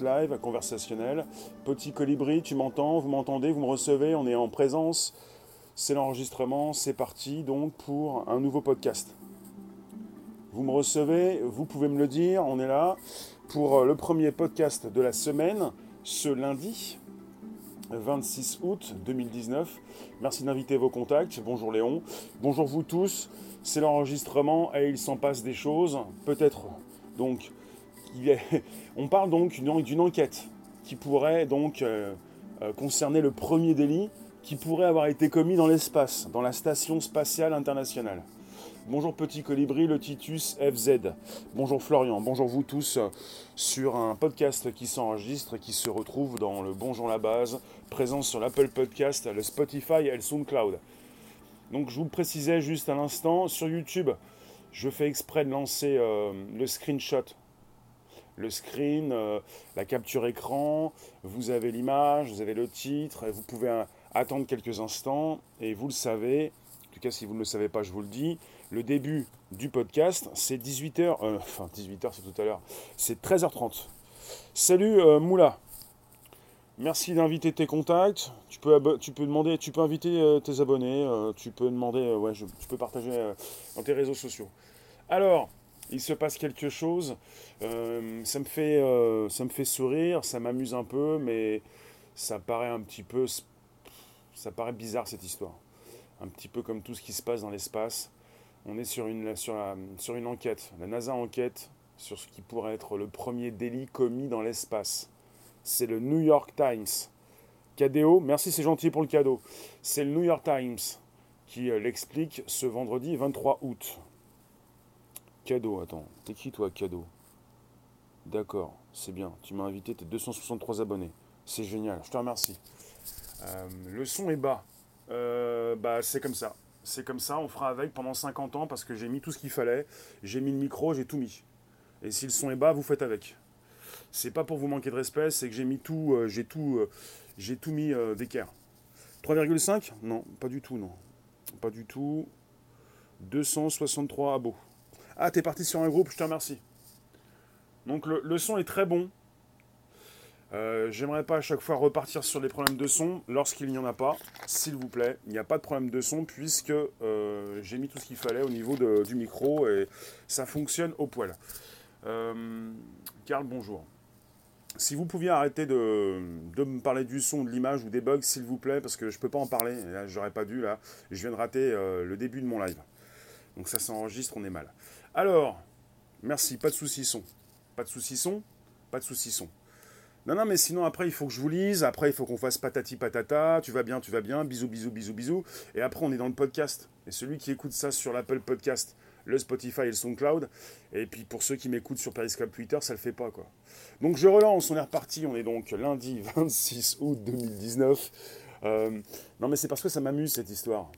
live conversationnel. Petit colibri, tu m'entends, vous m'entendez, vous me recevez, on est en présence. C'est l'enregistrement, c'est parti donc pour un nouveau podcast. Vous me recevez, vous pouvez me le dire, on est là pour le premier podcast de la semaine, ce lundi 26 août 2019. Merci d'inviter vos contacts. Bonjour Léon. Bonjour vous tous. C'est l'enregistrement et il s'en passe des choses. Peut-être donc on parle donc d'une enquête qui pourrait donc euh, euh, concerner le premier délit qui pourrait avoir été commis dans l'espace, dans la station spatiale internationale. Bonjour petit colibri, le Titus FZ. Bonjour Florian, bonjour vous tous euh, sur un podcast qui s'enregistre et qui se retrouve dans le Bonjour la base, présent sur l'Apple Podcast, le Spotify et le SoundCloud. Donc je vous précisais juste à l'instant, sur YouTube, je fais exprès de lancer le screenshot le screen, euh, la capture écran, vous avez l'image, vous avez le titre, vous pouvez attendre quelques instants, et vous le savez, en tout cas si vous ne le savez pas, je vous le dis, le début du podcast, c'est 18h, euh, enfin 18h c'est tout à l'heure, c'est 13h30. Salut euh, Moula, merci d'inviter tes contacts, tu peux, tu peux demander, tu peux inviter tes abonnés, tu peux demander, ouais, tu peux partager dans tes réseaux sociaux. Alors, il se passe quelque chose. Euh, ça, me fait, euh, ça me fait sourire, ça m'amuse un peu, mais ça paraît un petit peu. Ça paraît bizarre cette histoire. Un petit peu comme tout ce qui se passe dans l'espace. On est sur une, sur, sur une enquête. La NASA enquête sur ce qui pourrait être le premier délit commis dans l'espace. C'est le New York Times. Cadéo, merci, c'est gentil pour le cadeau. C'est le New York Times qui euh, l'explique ce vendredi 23 août. Cadeau, attends. T'es qui toi, cadeau? D'accord, c'est bien. Tu m'as invité, t'es 263 abonnés. C'est génial, je te remercie. Euh, le son est bas. Euh, bah, c'est comme ça. C'est comme ça, on fera avec pendant 50 ans parce que j'ai mis tout ce qu'il fallait. J'ai mis le micro, j'ai tout mis. Et si le son est bas, vous faites avec. C'est pas pour vous manquer de respect, c'est que j'ai mis tout, euh, j'ai tout, j'ai tout mis d'équerre. 3,5 Non, pas du tout, non. Pas du tout. 263 abos. Ah, t'es parti sur un groupe, je te remercie. Donc le, son est très bon. Euh, j'aimerais pas à chaque fois repartir sur les problèmes de son lorsqu'il n'y en a pas, s'il vous plaît. Il n'y a pas de problème de son puisque euh, j'ai mis tout ce qu'il fallait au niveau du micro et ça fonctionne au poil. Euh, Karl, bonjour. Si vous pouviez arrêter de, me parler du son, de l'image ou des bugs, s'il vous plaît, parce que je ne peux pas en parler. Là, j'aurais pas dû là. Je viens de rater le début de mon live. Donc ça s'enregistre, on est mal. Alors, merci, pas de soucis son. Pas de soucis son Pas de soucis son. Non, non, mais sinon, après, il faut que je vous lise. Après, il faut qu'on fasse patati patata. Tu vas bien, tu vas bien. Bisous, bisous, bisous, bisous. Et après, on est dans le podcast. Et celui qui écoute ça sur l'Apple Podcast, le Spotify et le SoundCloud. Et puis, pour ceux qui m'écoutent sur Periscope Twitter, ça le fait pas, quoi. Donc, je relance. On est reparti. On est donc lundi 26 août 2019. Euh, non, mais c'est parce que ça m'amuse, cette histoire.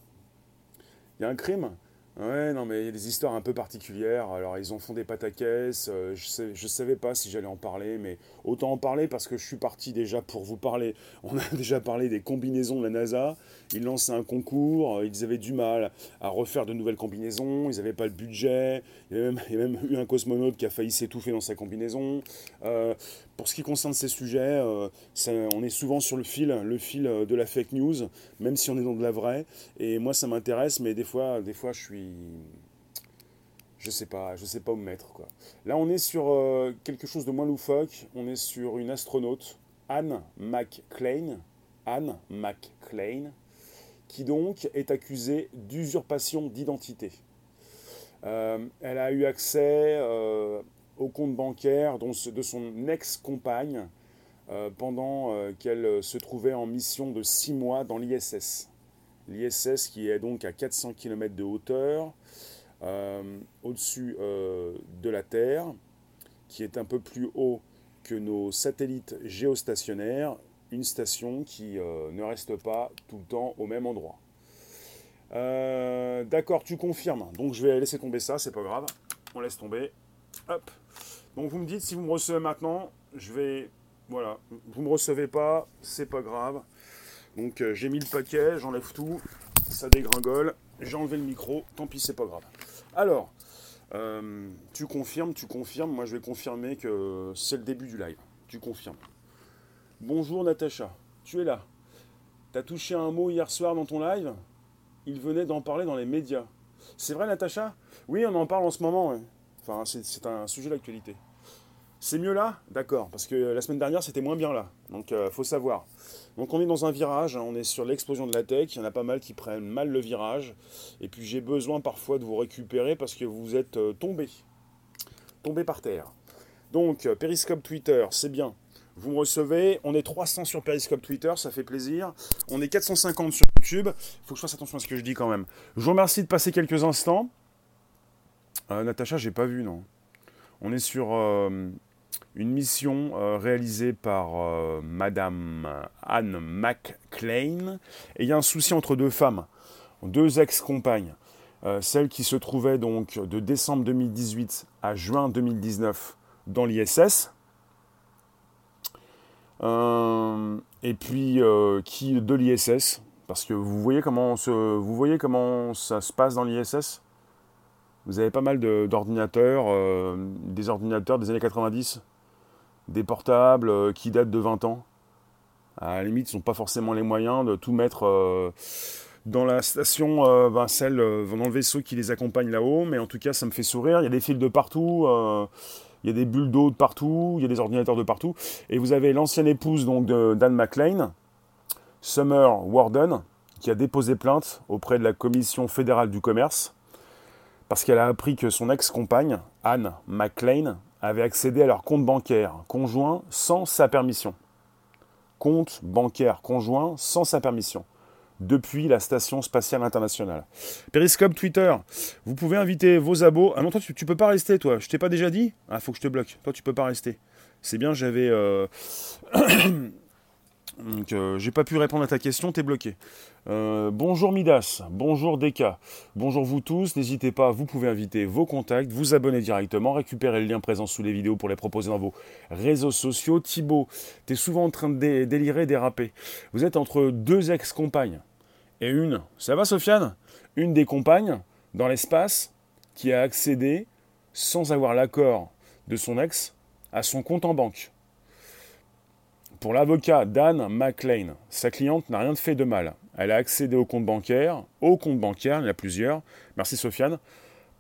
Il y a un crime Ouais, non, mais il y a des histoires un peu particulières. Alors, ils ont fondé Patakès. Euh, je ne savais pas si j'allais en parler, mais autant en parler parce que je suis parti déjà pour vous parler. On a déjà parlé des combinaisons de la NASA. Ils lançaient un concours. Euh, ils avaient du mal à refaire de nouvelles combinaisons. Ils n'avaient pas le budget. Il y, a même, eu un cosmonaute qui a failli s'étouffer dans sa combinaison. Euh, pour ce qui concerne ces sujets, on est souvent sur le fil, le fil de la fake news, même si on est dans de la vraie. Et moi, ça m'intéresse, mais des fois, des fois, je suis je sais pas, je sais pas où me mettre quoi. Là, on est sur euh, quelque chose de moins loufoque. On est sur une astronaute, Anne McClain, Anne McClain, qui donc est accusée d'usurpation d'identité. Euh, elle a eu accès euh, au compte bancaire de son ex-compagne pendant qu'elle se trouvait en mission de six mois dans l'ISS l'ISS qui est donc à 400 km de hauteur, euh, au-dessus euh, de la Terre, qui est un peu plus haut que nos satellites géostationnaires, une station qui euh, ne reste pas tout le temps au même endroit. D'accord, tu confirmes. Donc je vais laisser tomber ça, c'est pas grave. On laisse tomber. Hop. Donc vous me dites si vous me recevez maintenant, je vais. Voilà. Vous me recevez pas, c'est pas grave. Donc euh, j'ai mis le paquet, j'enlève tout, ça dégringole, j'ai enlevé le micro, tant pis c'est pas grave. Alors, euh, tu confirmes, tu confirmes, moi je vais confirmer que c'est le début du live. tu confirmes. Bonjour Natacha, tu es là. T'as touché un mot hier soir dans ton live? Il venait d'en parler dans les médias. C'est vrai Natacha? Oui, on en parle en ce moment. C'est un sujet d'actualité. C'est mieux là? D'accord, parce que la semaine dernière c'était moins bien là. Donc euh, faut savoir. Donc on est dans un virage, hein, on est sur l'explosion de la tech, il y en a pas mal qui prennent mal le virage. Et puis j'ai besoin parfois de vous récupérer parce que vous êtes euh, tombé. Tombé par terre. Donc euh, Periscope Twitter, c'est bien. Vous me recevez, on est 300 sur Periscope Twitter, ça fait plaisir. On est 450 sur YouTube. Il faut que je fasse attention à ce que je dis quand même. Je vous remercie de passer quelques instants. Natacha, j'ai pas vu, non. On est sur une mission euh, réalisée par euh, Madame Anne McClain. Et il y a un souci entre deux femmes, deux ex-compagnes. Euh, celle qui se trouvait donc de décembre 2018 à juin 2019 dans l'ISS. et puis qui de l'ISS, parce que vous voyez comment, vous voyez comment ça se passe dans l'ISS Vous avez pas mal d'ordinateurs, des ordinateurs des années 90 des portables euh, qui datent de 20 ans. À la limite, ils n'ont pas forcément les moyens de tout mettre euh, dans la station, euh, ben, celle dans le vaisseau qui les accompagne là-haut. Mais en tout cas, ça me fait sourire. Il y a des fils de partout. il y a des bulles d'eau de partout, il y a des ordinateurs de partout. Et vous avez l'ancienne épouse donc de Dan McLean, Summer Warden, qui a déposé plainte auprès de la Commission fédérale du commerce parce qu'elle a appris que son ex-compagne, Anne McLean, avaient accédé à leur compte bancaire conjoint sans sa permission. Compte bancaire conjoint sans sa permission. Depuis la Station Spatiale Internationale. Periscope Twitter, vous pouvez inviter vos abos. Ah non, toi, tu, tu peux pas rester, toi. Je t'ai pas déjà dit? Ah, faut que je te bloque. Toi, tu peux pas rester. C'est bien, j'avais. Euh, Donc, euh, j'ai pas pu répondre à ta question, t'es bloqué. Euh, bonjour Midas, bonjour Deka, bonjour vous tous. N'hésitez pas, vous pouvez inviter vos contacts, vous abonner directement, récupérer le lien présent sous les vidéos pour les proposer dans vos réseaux sociaux. Thibaut, t'es souvent en train de délirer, déraper. Vous êtes entre deux ex-compagnes et une, ça va Sofiane? Une des compagnes dans l'espace qui a accédé sans avoir l'accord de son ex à son compte en banque. Pour l'avocat Dan McLean, sa cliente n'a rien fait de mal. Elle a accédé au compte bancaire, au compte bancaire, il y en a plusieurs, merci Sofiane,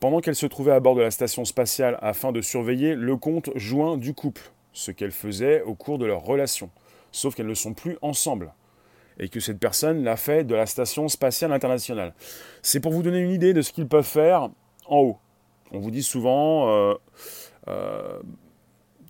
pendant qu'elle se trouvait à bord de la station spatiale afin de surveiller le compte joint du couple, ce qu'elle faisait au cours de leur relation, sauf qu'elles ne sont plus ensemble, et que cette personne l'a fait de la station spatiale internationale. C'est pour vous donner une idée de ce qu'ils peuvent faire en haut. On vous dit souvent, euh, euh,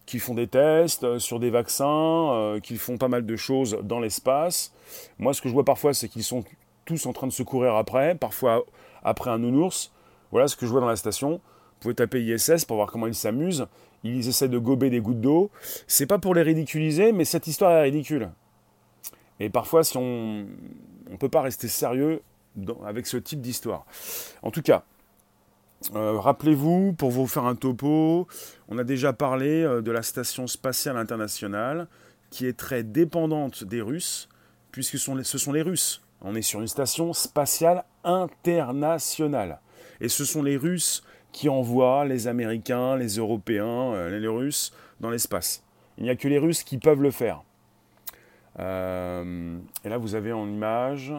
qui font des tests euh, sur des vaccins, euh, qui font pas mal de choses dans l'espace. Moi, ce que je vois parfois, c'est qu'ils sont tous en train de se courir après, parfois après un nounours. Voilà ce que je vois dans la station. Vous pouvez taper ISS pour voir comment ils s'amusent. Ils essaient de gober des gouttes d'eau. C'est pas pour les ridiculiser, mais cette histoire est ridicule. Et parfois, si on ne peut pas rester sérieux avec ce type d'histoire. En tout cas, euh, rappelez-vous, pour vous faire un topo, on a déjà parlé euh, de la Station spatiale internationale, qui est très dépendante des Russes, puisque ce sont les Russes. On est sur une station spatiale internationale. Et ce sont les Russes qui envoient les Américains, les Européens, euh, les Russes dans l'espace. Il n'y a que les Russes qui peuvent le faire. et là, vous avez en image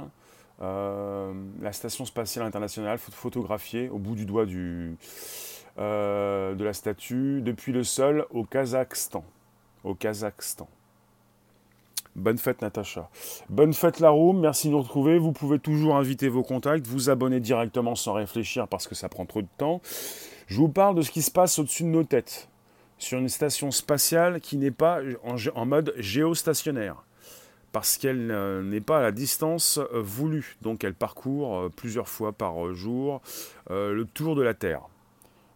euh, la station spatiale internationale photographiée au bout du doigt euh, de la statue depuis le sol au Kazakhstan. Au Kazakhstan. Bonne fête Natacha. Bonne fête la room, merci de nous retrouver. Vous pouvez toujours inviter vos contacts, vous abonner directement sans réfléchir parce que ça prend trop de temps. Je vous parle de ce qui se passe au-dessus de nos têtes, sur une station spatiale qui n'est pas en mode géostationnaire parce qu'elle euh, n'est pas à la distance euh, voulue. Donc elle parcourt euh, plusieurs fois par jour le tour de la Terre.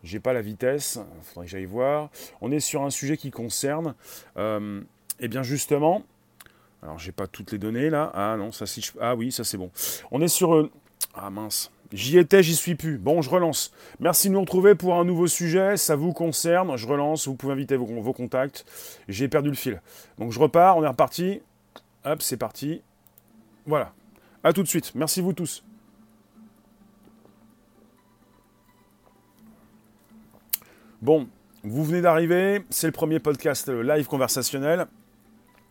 J'ai pas la vitesse, il faudrait que j'aille voir. On est sur un sujet qui concerne, et eh bien justement, alors j'ai pas toutes les données là. Ah non, ça si ah oui, ça c'est bon. On est sur ah mince. J'y étais, j'y suis plus. Bon, je relance. Merci de nous retrouver pour un nouveau sujet. Ça vous concerne. Je relance. Vous pouvez inviter vos contacts. J'ai perdu le fil. Donc je repars. On est reparti. Hop, c'est parti. Voilà. A tout de suite. Merci vous tous. Bon, vous venez d'arriver, c'est le premier podcast live conversationnel.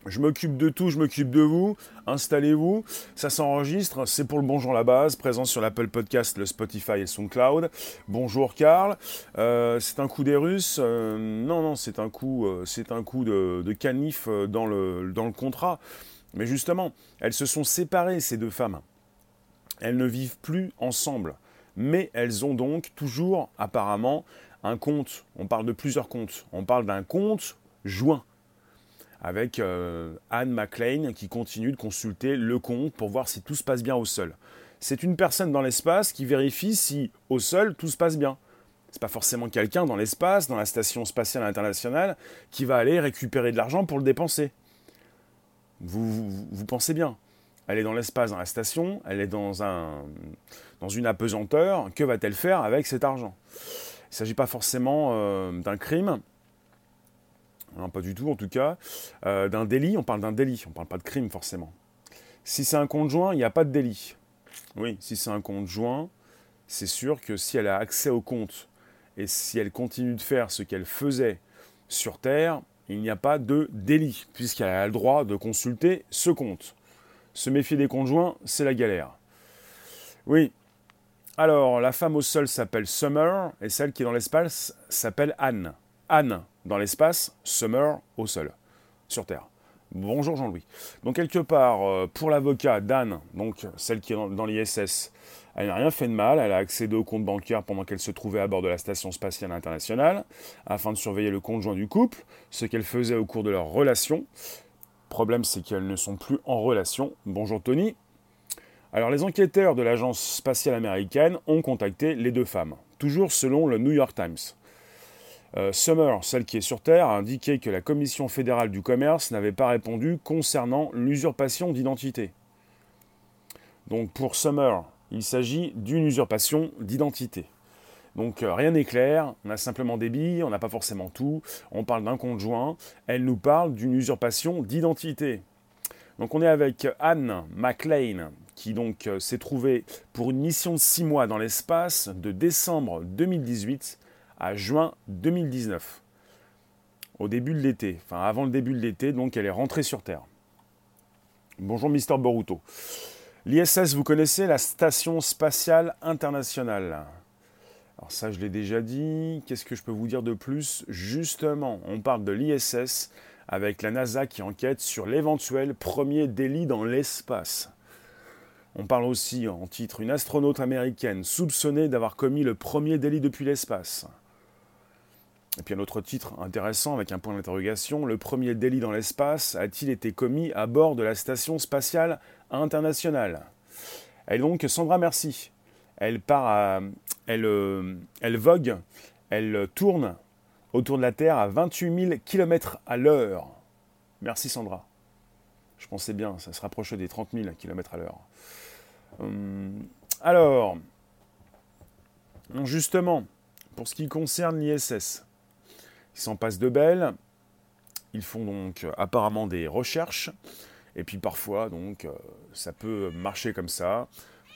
Je m'occupe de tout, je m'occupe de vous. Installez-vous, ça s'enregistre. C'est pour le Bonjour la base, présent sur l'Apple Podcast, le Spotify et son cloud. Bonjour Karl. Euh, c'est un coup des Russes. Euh, non, non, c'est un coup, euh, c'est un coup de, canif dans le, dans le contrat. Mais justement, elles se sont séparées ces deux femmes. Elles ne vivent plus ensemble, mais elles ont donc toujours apparemment un compte. On parle de plusieurs comptes. On parle d'un compte joint avec euh, Anne McLean qui continue de consulter le compte pour voir si tout se passe bien au sol. C'est une personne dans l'espace qui vérifie si au sol tout se passe bien. C'est pas forcément quelqu'un dans l'espace, dans la station spatiale internationale, qui va aller récupérer de l'argent pour le dépenser. Vous, vous, pensez bien. Elle est dans l'espace, dans la station, elle est dans, un, dans une apesanteur. Que va-t-elle faire avec cet argent? Il ne s'agit pas forcément euh, d'un crime, non, pas du tout en tout cas. Euh, d'un délit, on parle d'un délit, on ne parle pas de crime forcément. Si c'est un conjoint, il n'y a pas de délit. Oui, si c'est un conjoint, c'est sûr que si elle a accès au compte et si elle continue de faire ce qu'elle faisait sur Terre, il n'y a pas de délit, puisqu'elle a le droit de consulter ce compte. Se méfier des conjoints, c'est la galère. Oui. Alors, la femme au sol s'appelle Summer, et celle qui est dans l'espace s'appelle Anne. Anne, dans l'espace, Summer au sol, sur Terre. Bonjour Jean-Louis. Donc quelque part, euh, pour l'avocat d'Anne, donc celle qui est dans, l'ISS, elle n'a rien fait de mal, elle a accédé au compte bancaire pendant qu'elle se trouvait à bord de la Station spatiale internationale, afin de surveiller le conjoint du couple, ce qu'elle faisait au cours de leur relation. Problème, c'est qu'elles ne sont plus en relation. Bonjour Tony. Alors les enquêteurs de l'agence spatiale américaine ont contacté les deux femmes, toujours selon le New York Times. Euh, Summer, celle qui est sur Terre, a indiqué que la Commission fédérale du commerce n'avait pas répondu concernant l'usurpation d'identité. Donc pour Summer, il s'agit d'une usurpation d'identité. Donc euh, rien n'est clair, on a simplement des billes, on n'a pas forcément tout, on parle d'un conjoint, elle nous parle d'une usurpation d'identité. Donc on est avec Anne McLean, qui donc euh, s'est trouvée pour une mission de six mois dans l'espace de décembre 2018 à juin 2019, au début de l'été, enfin avant le début de l'été, donc elle est rentrée sur Terre. Bonjour Mister Boruto. L'ISS, vous connaissez la Station spatiale internationale. Alors ça, je l'ai déjà dit. Qu'est-ce que je peux vous dire de plus? Justement, on parle de l'ISS avec la NASA qui enquête sur l'éventuel premier délit dans l'espace. On parle aussi en titre une astronaute américaine soupçonnée d'avoir commis le premier délit depuis l'espace. Et puis un autre titre intéressant avec un point d'interrogation, le premier délit dans l'espace a-t-il été commis à bord de la station spatiale internationale? Et donc Sandra Merci, elle part elle, euh, elle vogue, elle tourne autour de la Terre à 28 000 km à l'heure. Merci Sandra. Je pensais bien, ça se rapprochait des 30 000 km à l'heure. Hum, alors, justement, pour ce qui concerne l'ISS, ils s'en passent de belles. Ils font donc euh, apparemment des recherches. Et puis parfois, donc, euh, ça peut marcher comme ça.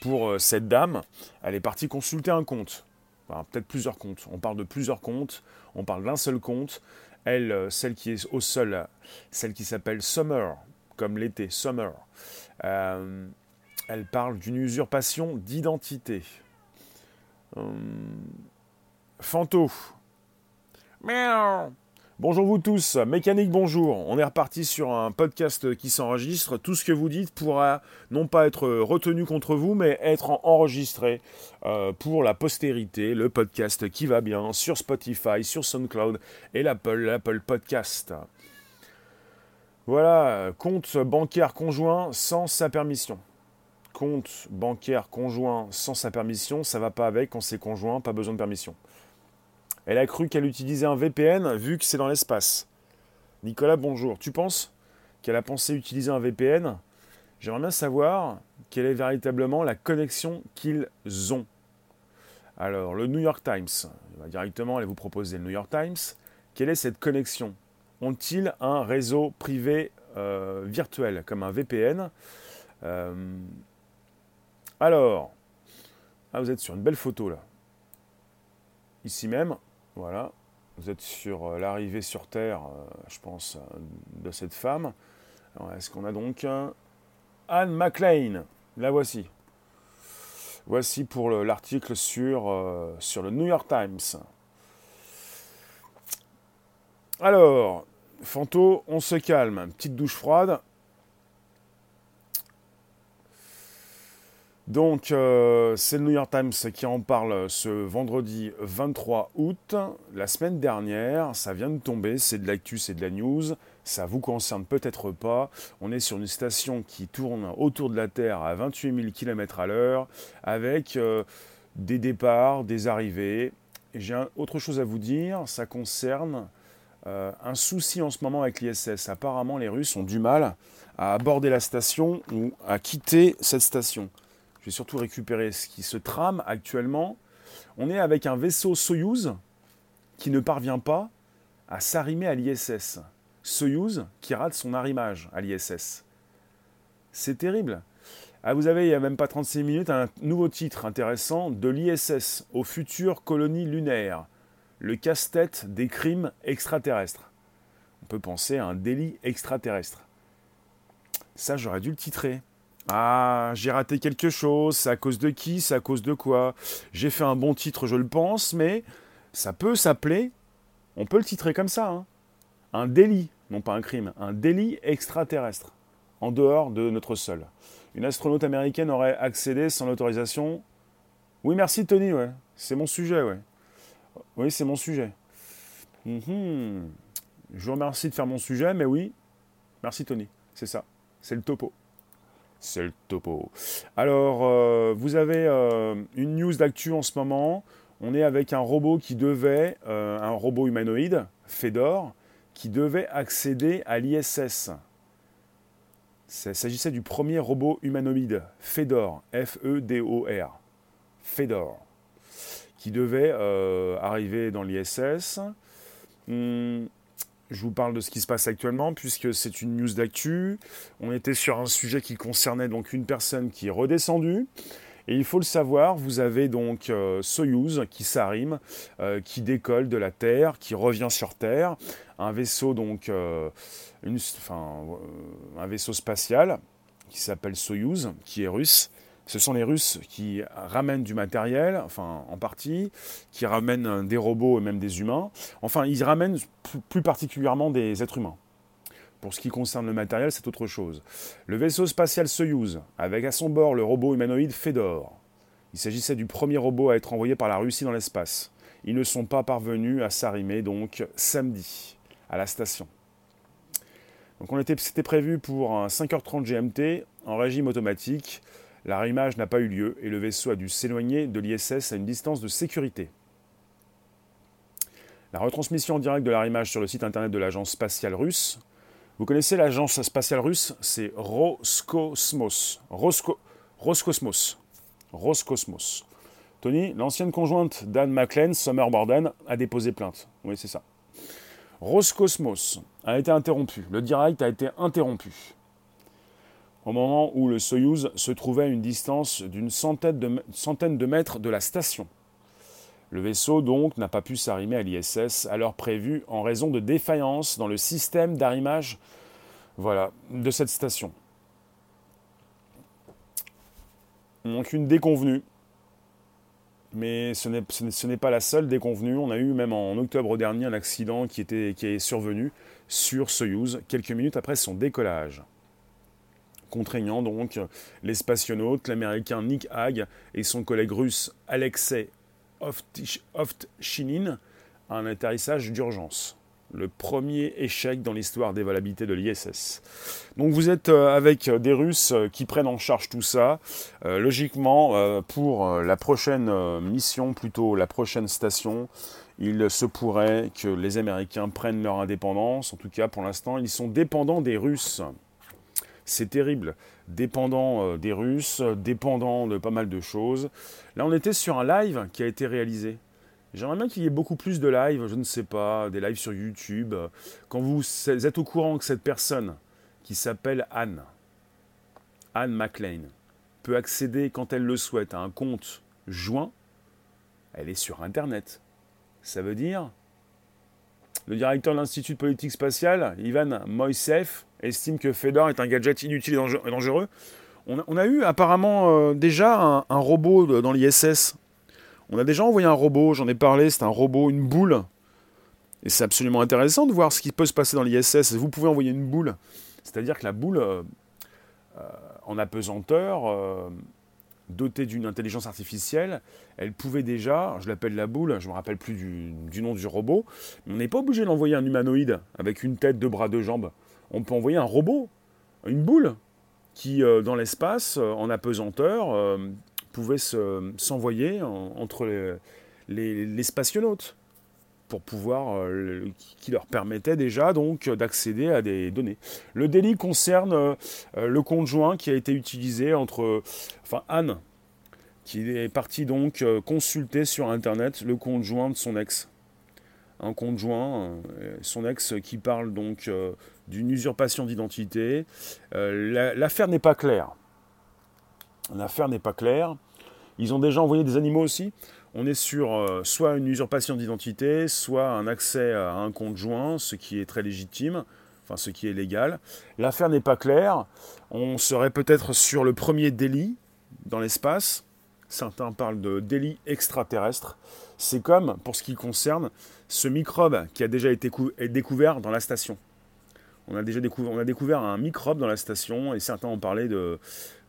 Pour euh, cette dame, elle est partie consulter un compte. Enfin, peut-être plusieurs comptes. On parle de plusieurs comptes. On parle d'un seul compte. Elle, celle qui est au sol, celle qui s'appelle Summer, comme l'été, Summer. elle parle d'une usurpation d'identité. Hum, Fanto, Bonjour vous tous, mécanique bonjour. On est reparti sur un podcast qui s'enregistre. Tout ce que vous dites pourra non pas être retenu contre vous, mais être enregistré euh, pour la postérité. Le podcast qui va bien sur Spotify, sur SoundCloud et l'Apple, l'Apple Podcast. Voilà, compte bancaire conjoint sans sa permission. Compte bancaire conjoint sans sa permission, ça va pas avec quand c'est conjoint, pas besoin de permission. Elle a cru qu'elle utilisait un VPN vu que c'est dans l'espace. Nicolas, bonjour. Tu penses qu'elle a pensé utiliser un VPN J'aimerais bien savoir quelle est véritablement la connexion qu'ils ont. Alors, le New York Times, va directement aller vous proposer le New York Times. Quelle est cette connexion? Ont-ils un réseau privé euh, virtuel comme un VPN euh, Alors, ah, vous êtes sur une belle photo là. Ici même, voilà. Vous êtes sur l'arrivée sur Terre, je pense, de cette femme. Est-ce qu'on a donc Anne McLean La voici. Voici pour l'article sur, sur le New York Times. Alors, Fanto, on se calme. Petite douche froide. Donc, euh, c'est le New York Times qui en parle ce vendredi 23 août. La semaine dernière, ça vient de tomber, c'est de l'actu, c'est de la news. Ça vous concerne peut-être pas. On est sur une station qui tourne autour de la Terre à 28 000 km à l'heure, avec euh, des départs, des arrivées. J'ai autre chose à vous dire, ça concerne euh, un souci en ce moment avec l'ISS. Apparemment, les Russes ont du mal à aborder la station ou à quitter cette station. Vais surtout récupérer ce qui se trame actuellement. On est avec un vaisseau Soyuz qui ne parvient pas à s'arrimer à l'ISS. Soyuz qui rate son arrimage à l'ISS. C'est terrible. Ah, vous avez, il n'y a même pas 36 minutes, un nouveau titre intéressant de l'ISS aux futures colonies lunaires le casse-tête des crimes extraterrestres. On peut penser à un délit extraterrestre. Ça, j'aurais dû le titrer. Ah, j'ai raté quelque chose, c'est à cause de qui, c'est à cause de quoi? J'ai fait un bon titre, je le pense, mais ça peut s'appeler, on peut le titrer comme ça, hein. un délit, non pas un crime, un délit extraterrestre, en dehors de notre sol. Une astronaute américaine aurait accédé sans autorisation. Oui, merci Tony, ouais. C'est mon sujet, ouais. Oui, c'est mon sujet. Mhm. Je vous remercie de faire mon sujet, mais oui, merci Tony. C'est ça. C'est le topo. C'est le topo. Alors, euh, vous avez euh, une news d'actu en ce moment. On est avec un robot qui devait, euh, un robot humanoïde, Fedor, qui devait accéder à l'ISS. Il s'agissait du premier robot humanoïde, Fedor, F-E-D-O-R. Fedor qui devait arriver dans l'ISS. Hmm, je vous parle de ce qui se passe actuellement puisque c'est une news d'actu. On était sur un sujet qui concernait donc une personne qui est redescendue. Et il faut le savoir, vous avez donc euh, Soyuz qui s'arrime, euh, qui décolle de la Terre, qui revient sur Terre, un vaisseau donc, une, enfin, un vaisseau spatial qui s'appelle Soyuz, qui est russe, ce sont les Russes qui ramènent du matériel, enfin en partie, qui ramènent des robots et même des humains. Enfin, ils ramènent plus particulièrement des êtres humains. Pour ce qui concerne le matériel, c'est autre chose. Le vaisseau spatial Soyuz, avec à son bord le robot humanoïde Fedor. Il s'agissait du premier robot à être envoyé par la Russie dans l'espace. Ils ne sont pas parvenus à s'arrimer donc samedi à la station. Donc on était, c'était prévu pour 5h30 GMT en régime automatique. L'arrimage n'a pas eu lieu et le vaisseau a dû s'éloigner de l'ISS à une distance de sécurité. La retransmission en direct de l'arrimage sur le site internet de l'agence spatiale russe. Vous connaissez l'agence spatiale russe C'est Roscosmos. Roscosmos. Roscosmos. Tony, l'ancienne conjointe d'Anne McLean, Summer Borden, a déposé plainte. Oui, c'est ça. Roscosmos a été interrompu. Le direct a été interrompu au moment où le Soyuz se trouvait à une distance d'une centaine de, mètres de la station. Le vaisseau donc n'a pas pu s'arrimer à l'ISS à l'heure prévue en raison de défaillances dans le système d'arrimage voilà, de cette station. Donc une déconvenue. Mais ce n'est pas la seule déconvenue. On a eu même en octobre dernier un accident qui, était, qui est survenu sur Soyuz quelques minutes après son décollage contraignant donc les spationautes, l'américain Nick Hague et son collègue russe Alexei Ovtchinin à un atterrissage d'urgence. Le premier échec dans l'histoire des valabilités de l'ISS. Donc vous êtes euh, avec des Russes qui prennent en charge tout ça. Euh, logiquement, euh, pour la prochaine mission, plutôt la prochaine station, il se pourrait que les Américains prennent leur indépendance. En tout cas, pour l'instant, ils sont dépendants des Russes. C'est terrible. Dépendant euh, des Russes, dépendant de pas mal de choses. Là, on était sur un live qui a été réalisé. J'aimerais bien qu'il y ait beaucoup plus de lives, je ne sais pas, des lives sur YouTube. Quand vous êtes au courant que cette personne, qui s'appelle Anne, Anne McLean, peut accéder quand elle le souhaite à un compte joint, elle est sur Internet. Ça veut dire Le directeur de l'Institut de politique spatiale, Ivan Moisev, estime que Fedor est un gadget inutile et dangereux. On a, eu apparemment euh, déjà un, un robot dans l'ISS. On a déjà envoyé un robot, j'en ai parlé, c'est un robot, une boule. Et c'est absolument intéressant de voir ce qui peut se passer dans l'ISS. Vous pouvez envoyer une boule. C'est-à-dire que la boule, euh, euh, en apesanteur, dotée d'une intelligence artificielle, elle pouvait déjà, je l'appelle la boule, je ne me rappelle plus du, nom du robot, on n'est pas obligé d'envoyer un humanoïde avec une tête, deux bras, deux jambes. On peut envoyer un robot, une boule, qui, euh, dans l'espace, euh, en apesanteur, euh, pouvait s'envoyer entre les, les, spationautes pour pouvoir, qui leur permettait déjà donc d'accéder à des données. Le délit concerne le conjoint qui a été utilisé entre, enfin Anne, qui est partie donc consulter sur internet le conjoint de son ex, un conjoint, son ex qui parle donc d'une usurpation d'identité. Euh, l'affaire n'est pas claire. L'affaire n'est pas claire. Ils ont déjà envoyé des animaux aussi. On est sur euh, soit une usurpation d'identité, soit un accès à un conjoint, ce qui est très légitime, enfin ce qui est légal. L'affaire n'est pas claire. On serait peut-être sur le premier délit dans l'espace. Certains parlent de délit extraterrestre. C'est comme, pour ce qui concerne, ce microbe qui a déjà été découvert dans la station. On a déjà découvert, un microbe dans la station et certains ont parlé de,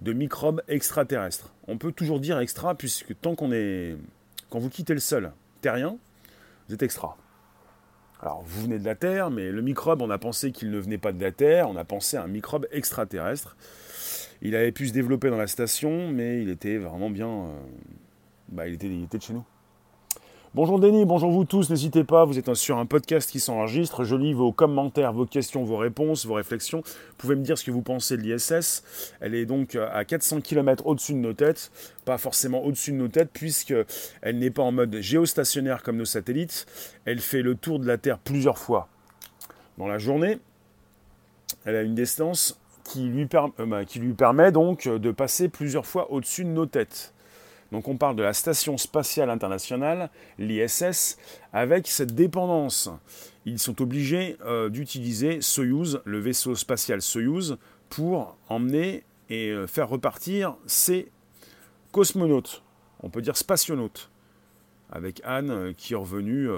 de microbes extraterrestres. On peut toujours dire extra puisque tant qu'on est. Quand vous quittez le sol terrien, vous êtes extra. Alors vous venez de la Terre, mais le microbe, on a pensé qu'il ne venait pas de la Terre, on a pensé à un microbe extraterrestre. Il avait pu se développer dans la station, mais il était vraiment bien. Euh, bah, il, était, il était de chez nous. Bonjour Denis, bonjour vous tous, n'hésitez pas, vous êtes sur un podcast qui s'enregistre, je lis vos commentaires, vos questions, vos réponses, vos réflexions. Vous pouvez me dire ce que vous pensez de l'ISS. Elle est donc à 400 km au-dessus de nos têtes, pas forcément au-dessus de nos têtes, puisqu'elle n'est pas en mode géostationnaire comme nos satellites. Elle fait le tour de la Terre plusieurs fois dans la journée. Elle a une distance qui lui, euh, bah, qui lui permet donc de passer plusieurs fois au-dessus de nos têtes. Donc on parle de la Station spatiale internationale, l'ISS, avec cette dépendance. Ils sont obligés euh, d'utiliser Soyuz, le vaisseau spatial Soyuz, pour emmener et euh, faire repartir ces cosmonautes, on peut dire spationautes, avec Anne euh, qui est revenue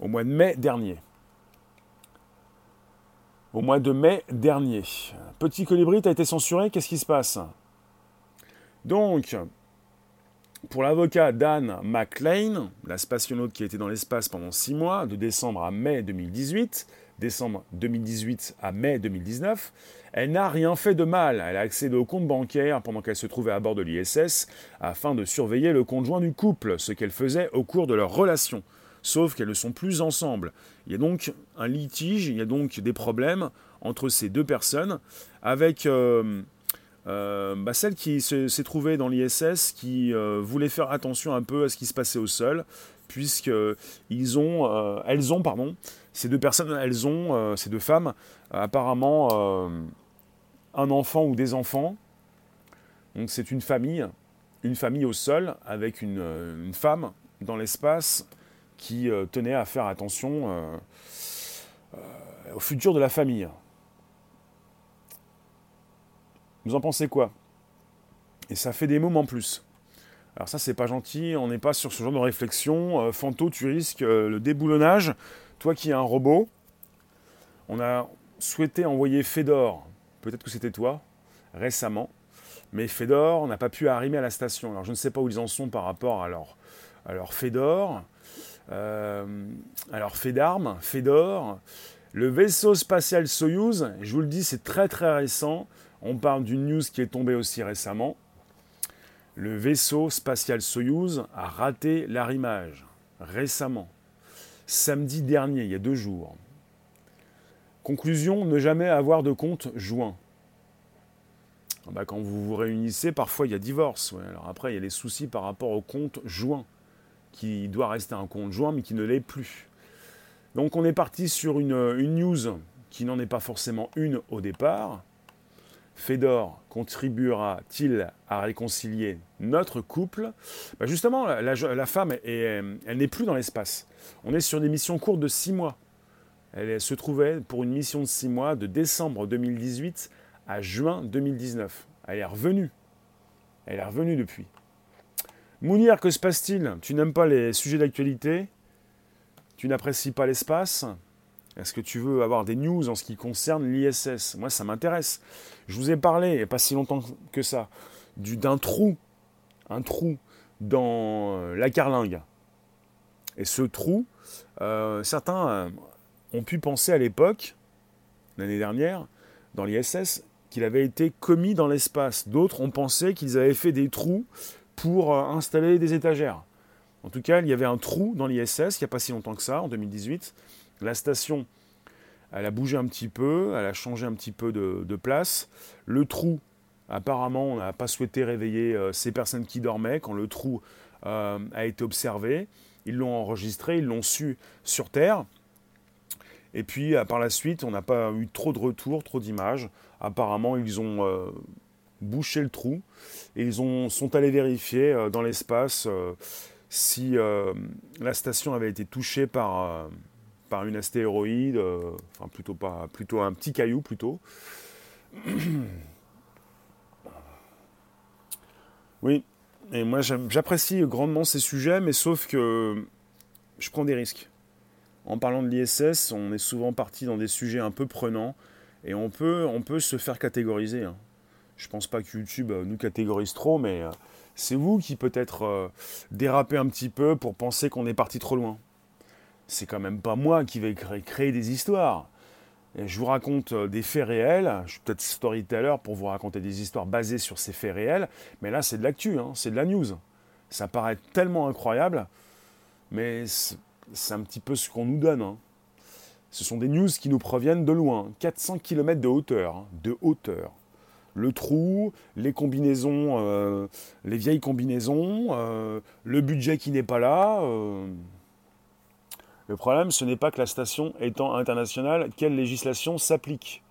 au mois de mai dernier. Au mois de mai dernier. Petit colibri, a été censuré, qu'est-ce qui se passe? Donc, pour l'avocat Dan McLean, la spationaute qui a été dans l'espace pendant six mois, de décembre à mai 2018, décembre 2018 à mai 2019, elle n'a rien fait de mal. Elle a accédé au compte bancaire pendant qu'elle se trouvait à bord de l'ISS afin de surveiller le conjoint du couple, ce qu'elle faisait au cours de leur relation. Sauf qu'elles ne sont plus ensemble. Il y a donc un litige, il y a donc des problèmes entre ces deux personnes avec... Euh, euh, bah, celle qui s'est trouvée dans l'ISS, qui euh, voulait faire attention un peu à ce qui se passait au sol, puisque ils ont, euh, elles ont, pardon, ces deux personnes, elles ont, ces deux femmes, apparemment un enfant ou des enfants. Donc c'est une famille, une famille au sol avec une, une femme dans l'espace qui tenait à faire attention au futur de la famille. Vous en pensez quoi? Et ça fait des mômes en plus. Alors ça, c'est pas gentil, on n'est pas sur ce genre de réflexion. Euh, Fanto, tu risques euh, le déboulonnage. Toi qui es un robot, on a souhaité envoyer Fedor, peut-être que c'était toi, récemment, mais Fedor n'a pas pu arriver à la station. Alors je ne sais pas où ils en sont par rapport à leur, à leur Fedor, euh, à leur Fedarm, Fedor. Le vaisseau spatial Soyuz, je vous le dis, c'est très très récent. On parle d'une news qui est tombée aussi récemment. Le vaisseau spatial Soyuz a raté l'arrimage récemment, samedi dernier, il y a deux jours. Conclusion, ne jamais avoir de compte joint. Ah bah, quand vous vous réunissez, parfois il y a divorce. Alors après, il y a les soucis par rapport au compte joint, qui doit rester un compte joint, mais qui ne l'est plus. Donc on est parti sur une news qui n'en est pas forcément une au départ, Fedor contribuera t-il à réconcilier notre couple? Bah, Justement, la, femme, elle n'est plus dans l'espace. On est sur des missions courtes de six mois. Elle se trouvait pour une mission de six mois de décembre 2018 à juin 2019. Elle est revenue. Elle est revenue depuis. Mounir, que se passe-t-il? Tu n'aimes pas les sujets d'actualité? Tu n'apprécies pas l'espace? Est-ce que tu veux avoir des news en ce qui concerne l'ISS Moi, ça m'intéresse. Je vous ai parlé, il n'y a pas si longtemps que ça, d'un trou, un trou dans euh, la carlingue. Et ce trou, euh, certains euh, ont pu penser à l'époque, l'année dernière, dans l'ISS, qu'il avait été commis dans l'espace. D'autres ont pensé qu'ils avaient fait des trous pour installer des étagères. En tout cas, il y avait un trou dans l'ISS il n'y a pas si longtemps que ça, en 2018. La station, elle a bougé un petit peu, elle a changé un petit peu de, place. Le trou, apparemment, on n'a pas souhaité réveiller ces personnes qui dormaient quand le trou a été observé ils l'ont enregistré, ils l'ont su sur Terre. Et puis euh, par la suite, on n'a pas eu trop de retours, trop d'images. Apparemment, ils ont euh, bouché le trou et ils ont, sont allés vérifier euh, dans l'espace si la station avait été touchée par, par une astéroïde, enfin plutôt pas, plutôt un petit caillou plutôt. Oui, et moi, j'apprécie grandement ces sujets, mais sauf que je prends des risques. En parlant de l'ISS, on est souvent parti dans des sujets un peu prenants, et on peut, on peut se faire catégoriser. Hein. Je pense pas que YouTube euh, nous catégorise trop, mais euh, c'est vous qui peut-être euh, dérapez un petit peu pour penser qu'on est parti trop loin. C'est quand même pas moi qui vais créer des histoires je vous raconte euh, des faits réels. Je suis peut-être storyteller pour vous raconter des histoires basées sur ces faits réels. Mais là, c'est de l'actu, hein, c'est de la news. Ça paraît tellement incroyable, mais c'est un petit peu ce qu'on nous donne. Hein. Ce sont des news qui nous proviennent de loin. 400 km de hauteur. Hein, de hauteur. Le trou, les combinaisons, euh, les vieilles combinaisons, euh, le budget qui n'est pas là. Le problème, ce n'est pas que la station étant internationale, quelle législation s'applique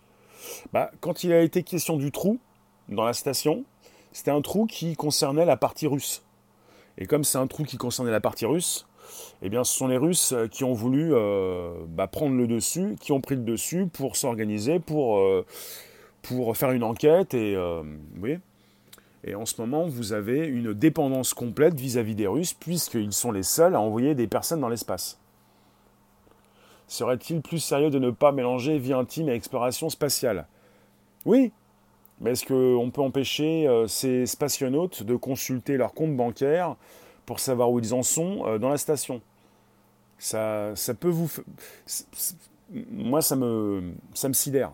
bah, Quand il a été question du trou dans la station, c'était un trou qui concernait la partie russe. Et comme c'est un trou qui concernait la partie russe, eh bien, ce sont les Russes qui ont voulu euh, bah, prendre le dessus, qui ont pris le dessus pour s'organiser, pour, euh, faire une enquête. Et, euh, en ce moment, vous avez une dépendance complète vis à -vis des Russes, puisqu'ils sont les seuls à envoyer des personnes dans l'espace. Serait-il plus sérieux de ne pas mélanger vie intime et exploration spatiale? Oui, mais est-ce qu'on peut empêcher euh, ces spationautes de consulter leur compte bancaire pour savoir où ils en sont euh, dans la station? Ça, ça peut vous... Moi, ça me, ça me sidère.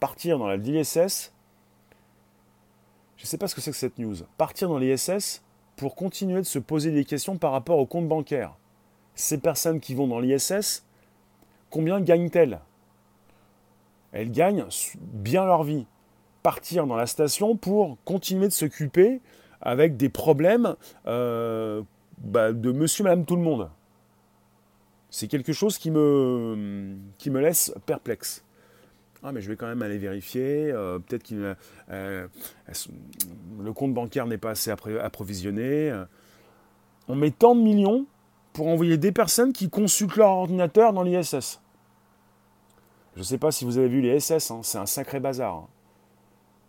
Partir dans la l'ISS, je ne sais pas ce que c'est que cette news. Partir dans l'ISS pour continuer de se poser des questions par rapport au compte bancaire. Ces personnes qui vont dans l'ISS, combien gagnent-elles? Elles gagnent bien leur vie. Partir dans la station pour continuer de s'occuper avec des problèmes euh, bah, de monsieur, madame, tout le monde. C'est quelque chose qui me, qui me laisse perplexe. Ah, mais je vais quand même aller vérifier. Euh, peut-être que euh, le compte bancaire n'est pas assez approvisionné. On met tant de millions pour envoyer des personnes qui consultent leur ordinateur dans l'ISS. Je ne sais pas si vous avez vu les SS, hein, c'est un sacré bazar. Hein.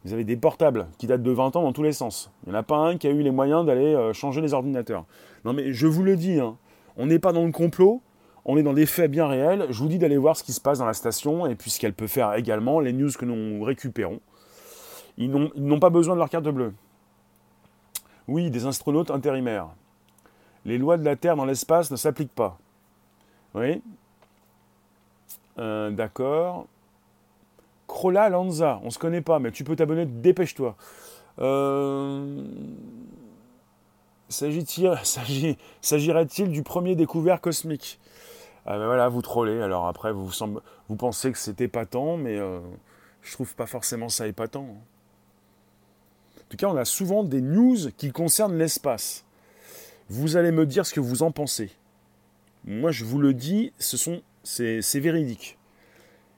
Vous avez des portables qui datent de 20 ans dans tous les sens. Il n'y en a pas un qui a eu les moyens d'aller euh, changer les ordinateurs. Non mais je vous le dis, hein, on n'est pas dans le complot, on est dans des faits bien réels. Je vous dis d'aller voir ce qui se passe dans la station et puis ce qu'elle peut faire également, les news que nous récupérons. Ils n'ont pas besoin de leur carte bleue. Oui, des astronautes intérimaires. Les lois de la Terre dans l'espace ne s'appliquent pas. Oui, euh, d'accord. Crolla Lanza, on se connaît pas, mais tu peux t'abonner, dépêche-toi. Euh, S'agirait-il du premier découvert cosmique? Ah ben Voilà, vous trollez. Alors après, vous, vous pensez que c'était épatant, mais euh, je trouve pas forcément ça épatant. En tout cas, on a souvent des news qui concernent l'espace. Vous allez me dire ce que vous en pensez. Moi, je vous le dis, ce sont c'est véridique.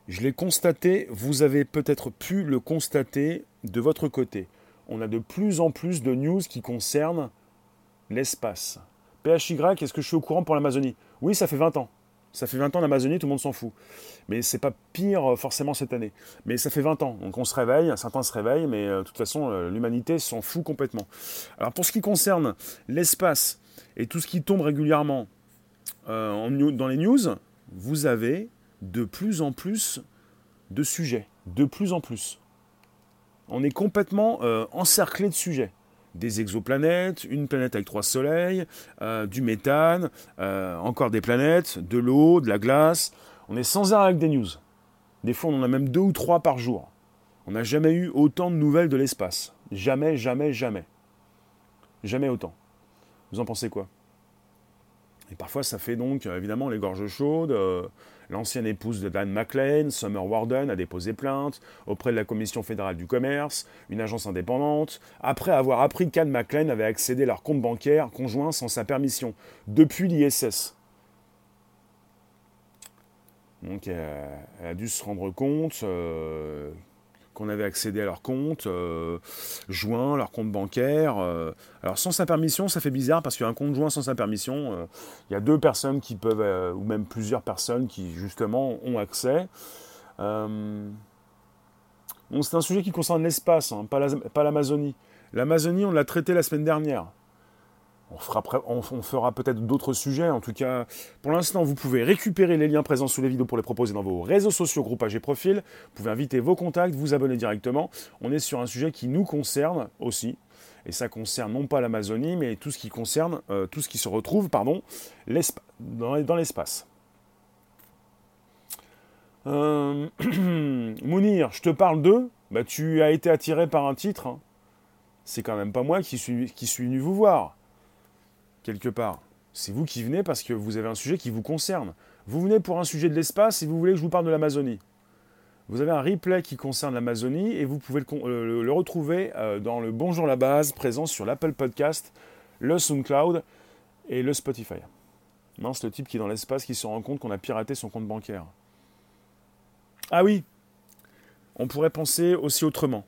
Je l'ai constaté, vous avez peut-être pu le constater de votre côté. On a de plus en plus de news qui concernent l'espace. PHY, est-ce que je suis au courant pour l'Amazonie? Oui, ça fait 20 ans. Ça fait 20 ans l'Amazonie, tout le monde s'en fout. Mais c'est pas pire euh, forcément cette année. Mais ça fait 20 ans, donc on se réveille, certains se réveillent, mais euh, de toute façon, euh, l'humanité s'en fout complètement. Alors pour ce qui concerne l'espace et tout ce qui tombe régulièrement dans les news, vous avez de plus en plus de sujets. De plus en plus. On est complètement encerclé de sujets des exoplanètes, une planète avec trois soleils, euh, du méthane, euh, encore des planètes, de l'eau, de la glace. On est sans arrêt avec des news. Des fois, on en a même deux ou trois par jour. On n'a jamais eu autant de nouvelles de l'espace. Jamais, jamais, jamais. Jamais autant. Vous en pensez quoi? Et parfois, ça fait donc évidemment les gorges chaudes. Euh, L'ancienne épouse de Dan McLean, Summer Warden, a déposé plainte auprès de la Commission fédérale du commerce, une agence indépendante, après avoir appris qu'Anne McLean avait accédé à leur compte bancaire conjoint sans sa permission, depuis l'ISS. Donc elle a dû se rendre compte euh, qu'on avait accédé à leur compte, euh, joint, leur compte bancaire. Euh. alors sans sa permission, ça fait bizarre parce qu'un compte joint sans sa permission, euh, il y a deux personnes qui peuvent, ou même plusieurs personnes qui justement ont accès. c'est un sujet qui concerne l'espace, hein, pas l'Amazonie. L'Amazonie, on l'a traité la semaine dernière. On fera, peut-être d'autres sujets. En tout cas, pour l'instant, vous pouvez récupérer les liens présents sous les vidéos pour les proposer dans vos réseaux sociaux, groupages et profils. Vous pouvez inviter vos contacts, vous abonner directement. On est sur un sujet qui nous concerne aussi. Et ça concerne non pas l'Amazonie, mais tout ce qui euh, se retrouve pardon, dans, l'espace. Euh, Mounir, je te parle d'eux. Bah, tu as été attiré par un titre. Hein. C'est quand même pas moi qui suis venu vous voir quelque part. C'est vous qui venez parce que vous avez un sujet qui vous concerne. Vous venez pour un sujet de l'espace et vous voulez que je vous parle de l'Amazonie. Vous avez un replay qui concerne l'Amazonie et vous pouvez le, retrouver euh, dans le Bonjour la base présent sur l'Apple Podcast, le SoundCloud et le Spotify. c'est le type qui est dans l'espace qui se rend compte qu'on a piraté son compte bancaire. Ah oui, on pourrait penser aussi autrement.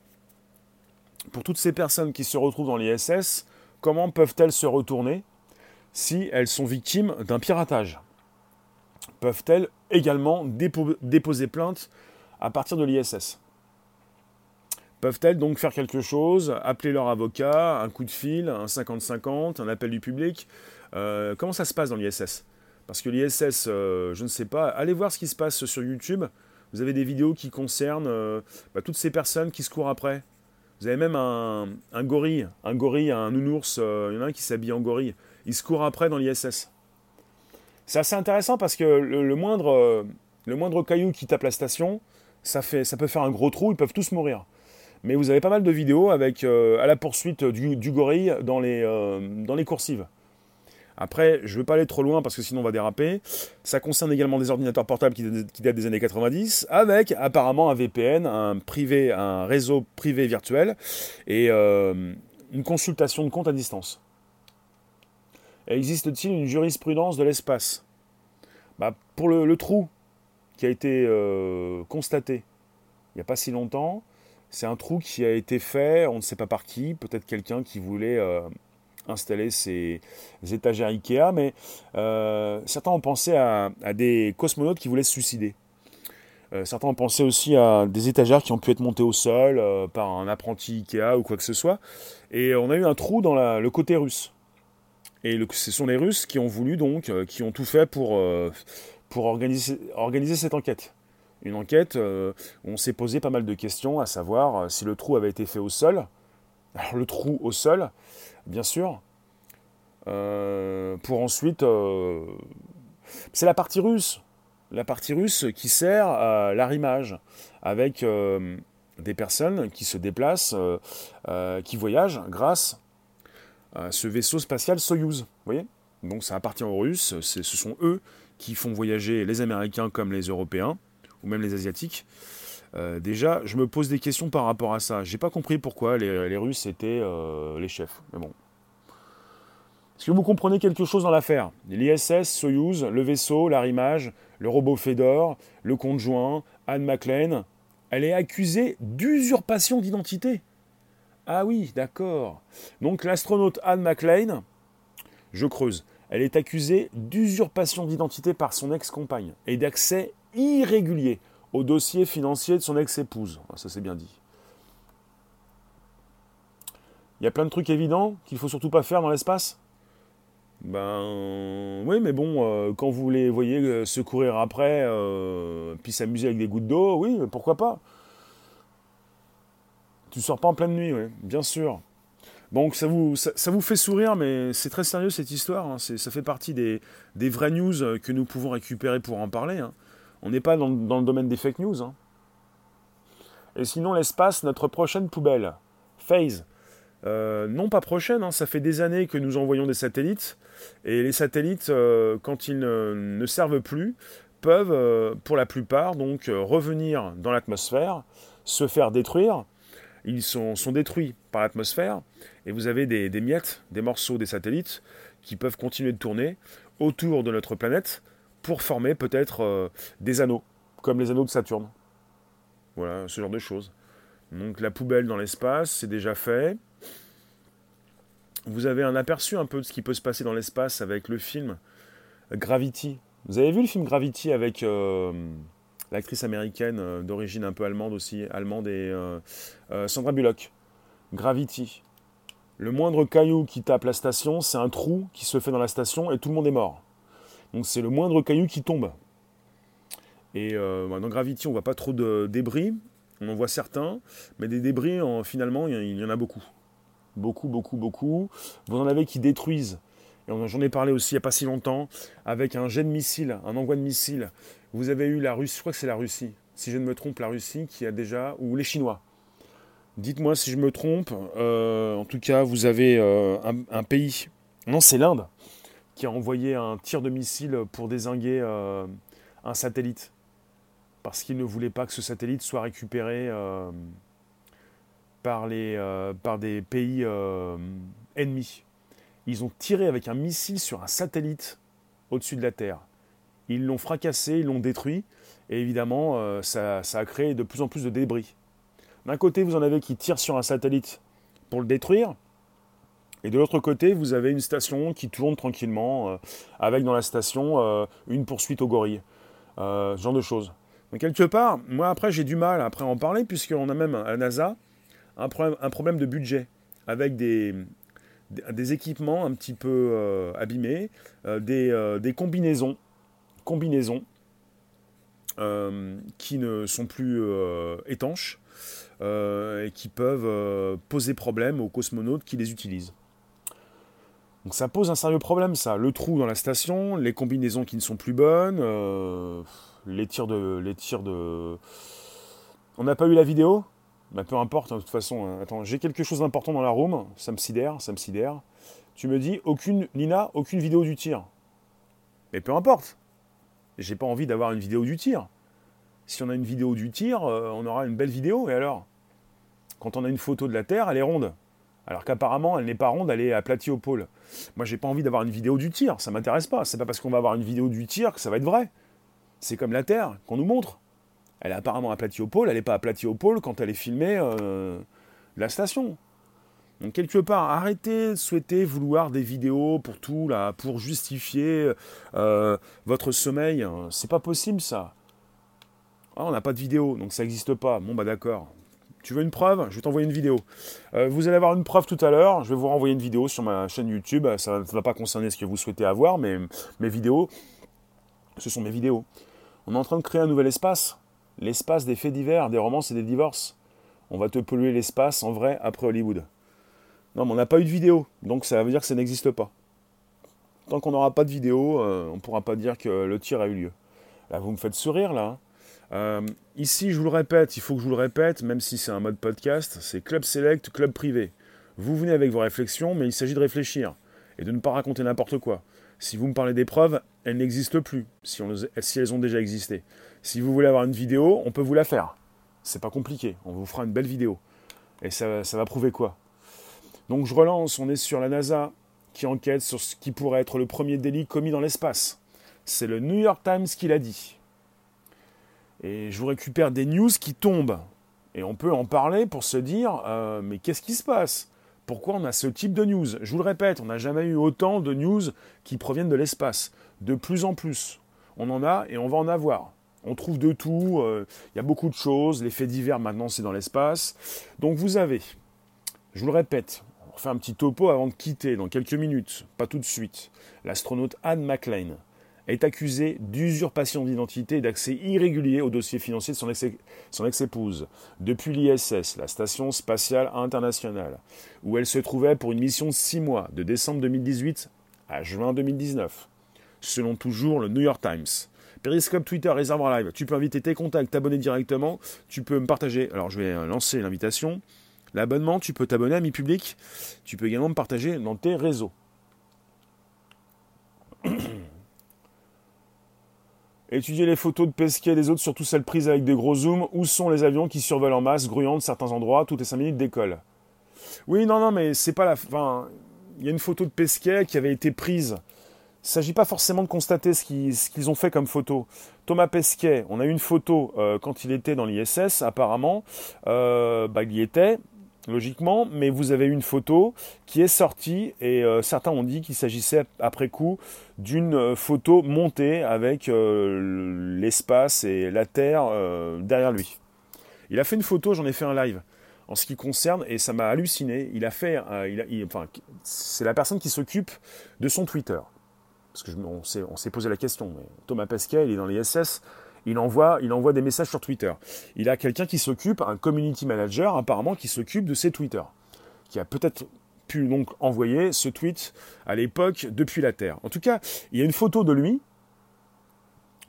Pour toutes ces personnes qui se retrouvent dans l'ISS, comment peuvent-elles se retourner? Si elles sont victimes d'un piratage. Peuvent-elles également déposer plainte à partir de l'ISS Peuvent-elles donc faire quelque chose, appeler leur avocat, un coup de fil, un 50-50, un appel du public? Euh, Comment ça se passe dans l'ISS Parce que l'ISS, euh, je ne sais pas, allez voir ce qui se passe sur YouTube. Vous avez des vidéos qui concernent euh, bah, toutes ces personnes qui se courent après. Vous avez même un, un gorille, un gorille, un nounours, il y en un qui s'habille en gorille ils se courent après dans l'ISS. C'est assez intéressant parce que le, moindre, le moindre caillou qui tape la station, ça, fait, ça peut faire un gros trou, ils peuvent tous mourir. Mais vous avez pas mal de vidéos avec euh, à la poursuite du, gorille dans les, euh, dans les coursives. Après, je ne veux pas aller trop loin parce que sinon on va déraper. Ça concerne également des ordinateurs portables qui, datent des années 90, avec apparemment un VPN, un, privé, un réseau privé virtuel et euh, une consultation de compte à distance. Existe-t-il une jurisprudence de l'espace? Bah, Pour le, trou qui a été euh, constaté il n'y a pas si longtemps, c'est un trou qui a été fait, on ne sait pas par qui, peut-être quelqu'un qui voulait euh, installer ses étagères Ikea, mais euh, certains ont pensé à, des cosmonautes qui voulaient se suicider. certains ont pensé aussi à des étagères qui ont pu être montées au sol par un apprenti Ikea ou quoi que ce soit. Et on a eu un trou dans le côté russe. Et ce sont les Russes qui ont voulu donc, euh, qui ont tout fait pour, euh, pour organiser, cette enquête. Une enquête euh, où on s'est posé pas mal de questions, à savoir si le trou avait été fait au sol. Alors le trou au sol, bien sûr, pour ensuite... c'est la partie russe. La partie russe qui sert à l'arrimage avec des personnes qui se déplacent, qui voyagent grâce ce vaisseau spatial Soyuz. Vous voyez? Donc ça appartient aux Russes, ce sont eux qui font voyager les Américains comme les Européens, ou même les Asiatiques. Euh, déjà, je me pose des questions par rapport à ça. J'ai pas compris pourquoi les, Russes étaient euh, les chefs. Mais bon. Est-ce que vous comprenez quelque chose dans l'affaire? L'ISS, Soyuz, le vaisseau, l'arrimage, le robot Fedor, le conjoint, Anne McLean, elle est accusée d'usurpation d'identité. Ah oui, d'accord. Donc l'astronaute Anne McLean, je creuse, Elle est accusée d'usurpation d'identité par son ex-compagne et d'accès irrégulier au dossier financier de son ex-épouse. Ah, ça c'est bien dit. Il y a plein de trucs évidents qu'il faut surtout pas faire dans l'espace? Ben oui, mais bon, euh, quand vous les voyez euh, se courir après, euh, puis s'amuser avec des gouttes d'eau, oui, pourquoi pas? Tu sors pas en pleine nuit, oui, bien sûr. Bon, ça vous, ça, vous fait sourire, mais c'est très sérieux cette histoire. Hein. Ça fait partie des, des, vraies news que nous pouvons récupérer pour en parler. Hein. On n'est pas dans, le domaine des fake news. Hein. Et sinon, l'espace, notre prochaine poubelle. Phase. Euh, non, pas prochaine, ça fait des années que nous envoyons des satellites, et les satellites, euh, quand ils ne, servent plus, peuvent, euh, pour la plupart, donc revenir dans l'atmosphère, se faire détruire. Ils sont, détruits par l'atmosphère, et vous avez des, des, miettes, des morceaux des satellites, qui peuvent continuer de tourner autour de notre planète pour former peut-être des anneaux, comme les anneaux de Saturne. Voilà, ce genre de choses. Donc la poubelle dans l'espace, c'est déjà fait vous avez un aperçu un peu de ce qui peut se passer dans l'espace avec le film Gravity. Vous avez vu le film Gravity avec euh, l'actrice américaine euh, d'origine un peu allemande aussi, allemande et euh, Sandra Bullock. Gravity. Le moindre caillou qui tape la station, c'est un trou qui se fait dans la station et tout le monde est mort. Donc c'est le moindre caillou qui tombe. Et dans Gravity, on voit pas trop de débris. On en voit certains, mais des débris, finalement, il y en a beaucoup beaucoup, beaucoup, beaucoup. Vous en avez qui détruisent. Et j'en ai parlé aussi il n'y a pas si longtemps, avec un jet de missile, un envoi de missile. Vous avez eu la Russie, je crois que c'est la Russie, si je ne me trompe, la Russie qui a déjà, ou les Chinois. Dites-moi si je me trompe. Euh, en tout cas, vous avez euh, un, pays, non, c'est l'Inde, qui a envoyé un tir de missile pour désinguer euh, un satellite. Parce qu'il ne voulait pas que ce satellite soit récupéré par, les, par des pays ennemis. Ils ont tiré avec un missile sur un satellite au-dessus de la Terre. Ils l'ont fracassé, ils l'ont détruit, et évidemment, euh, ça, a créé de plus en plus de débris. D'un côté, vous en avez qui tirent sur un satellite pour le détruire, et de l'autre côté, vous avez une station qui tourne tranquillement, avec dans la station une poursuite au gorille. ce genre de choses. Donc quelque part, moi après j'ai du mal après en parler, puisqu'on a même à NASA un problème, de budget avec des, équipements un petit peu euh, abîmés, euh, euh, des, combinaisons, combinaisons qui ne sont plus étanches et qui peuvent poser problème aux cosmonautes qui les utilisent. Donc ça pose un sérieux problème, ça. Le trou dans la station, les combinaisons qui ne sont plus bonnes, les tirs de, les tirs de. On n'a pas eu la vidéo? Bah, peu importe, hein, de toute façon. Hein. Attends, j'ai quelque chose d'important dans la room, ça me sidère, ça me sidère. Tu me dis, aucune, Lina, aucune vidéo du tir. Mais peu importe. J'ai pas envie d'avoir une vidéo du tir. Si on a une vidéo du tir, euh, on aura une belle vidéo, et alors? Quand on a une photo de la Terre, elle est ronde. Alors qu'apparemment, elle n'est pas ronde, elle est aplatie au pôle. Moi, j'ai pas envie d'avoir une vidéo du tir, ça m'intéresse pas. C'est pas parce qu'on va avoir une vidéo du tir que ça va être vrai. C'est comme la Terre qu'on nous montre. Elle est apparemment aplatie au pôle, elle n'est pas aplatie au pôle quand elle est filmée euh, la station. Donc quelque part, arrêtez de souhaiter vouloir des vidéos pour tout, là, pour justifier euh, votre sommeil. C'est pas possible ça. Ah, on n'a pas de vidéo, donc ça n'existe pas. Bon bah d'accord. Tu veux une preuve? Je vais t'envoyer une vidéo. Euh, vous allez avoir une preuve tout à l'heure. Je vais vous renvoyer une vidéo sur ma chaîne YouTube. Ça ne va pas concerner ce que vous souhaitez avoir, mais mes vidéos, ce sont mes vidéos. On est en train de créer un nouvel espace l'espace des faits divers, des romances et des divorces. On va te polluer l'espace en vrai après Hollywood. Non, mais on n'a pas eu de vidéo, donc ça veut dire que ça n'existe pas. Tant qu'on n'aura pas de vidéo, euh, on ne pourra pas dire que le tir a eu lieu. Là, vous me faites sourire, là. Hein. Euh, ici, je vous le répète, il faut que je vous le répète, même si c'est un mode podcast, c'est Club Select, Club Privé. Vous venez avec vos réflexions, mais il s'agit de réfléchir et de ne pas raconter n'importe quoi. Si vous me parlez des preuves, elles n'existent plus, si, si elles ont déjà existé. Si vous voulez avoir une vidéo, on peut vous la faire. C'est pas compliqué. On vous fera une belle vidéo. Et ça, va prouver quoi? Donc je relance. On est sur la NASA qui enquête sur ce qui pourrait être le premier délit commis dans l'espace. C'est le New York Times qui l'a dit. Et je vous récupère des news qui tombent. Et on peut en parler pour se dire, euh, mais qu'est-ce qui se passe? Pourquoi on a ce type de news? Je vous le répète, on n'a jamais eu autant de news qui proviennent de l'espace. De plus en plus. On en a et on va en avoir. On trouve de tout, euh, il y a beaucoup de choses, les faits divers maintenant c'est dans l'espace. Donc vous avez, je vous le répète, on refait un petit topo avant de quitter dans quelques minutes, pas tout de suite. L'astronaute Anne McLean est accusée d'usurpation d'identité et d'accès irrégulier au dossier financier de son ex-épouse depuis l'ISS, la Station spatiale internationale, où elle se trouvait pour une mission de six mois, de décembre 2018 à juin 2019, selon toujours le New York Times. Periscope, Twitter, Réservoir Live. Tu peux inviter tes contacts, t'abonner directement. Tu peux me partager. Alors, je vais lancer l'invitation. L'abonnement, tu peux t'abonner à mi public. Tu peux également me partager dans tes réseaux. Étudier les photos de Pesquet des autres, surtout celles prises avec des gros zooms. Où sont les avions qui survolent en masse, grouillant de certains endroits, toutes les 5 minutes d'école? Oui, non, non, mais c'est pas la. Enfin, il y a une photo de Pesquet qui avait été prise il ne s'agit pas forcément de constater ce qu'ils ont fait comme photo. Thomas Pesquet, on a eu une photo euh, quand il était dans l'ISS, apparemment, euh, bah, il y était, logiquement, mais vous avez une photo qui est sortie et euh, certains ont dit qu'il s'agissait après coup d'une photo montée avec l'espace et la Terre derrière lui. Il a fait une photo, j'en ai fait un live en ce qui concerne, et ça m'a halluciné, il a fait, enfin, c'est la personne qui s'occupe de son Twitter parce qu'on s'est posé la question, Thomas Pesquet, il est dans les SS, il envoie, des messages sur Twitter. Il a quelqu'un qui s'occupe, un community manager apparemment, qui s'occupe de ses Twitter, qui a peut-être pu donc envoyer ce tweet à l'époque depuis la Terre. En tout cas, il y a une photo de lui,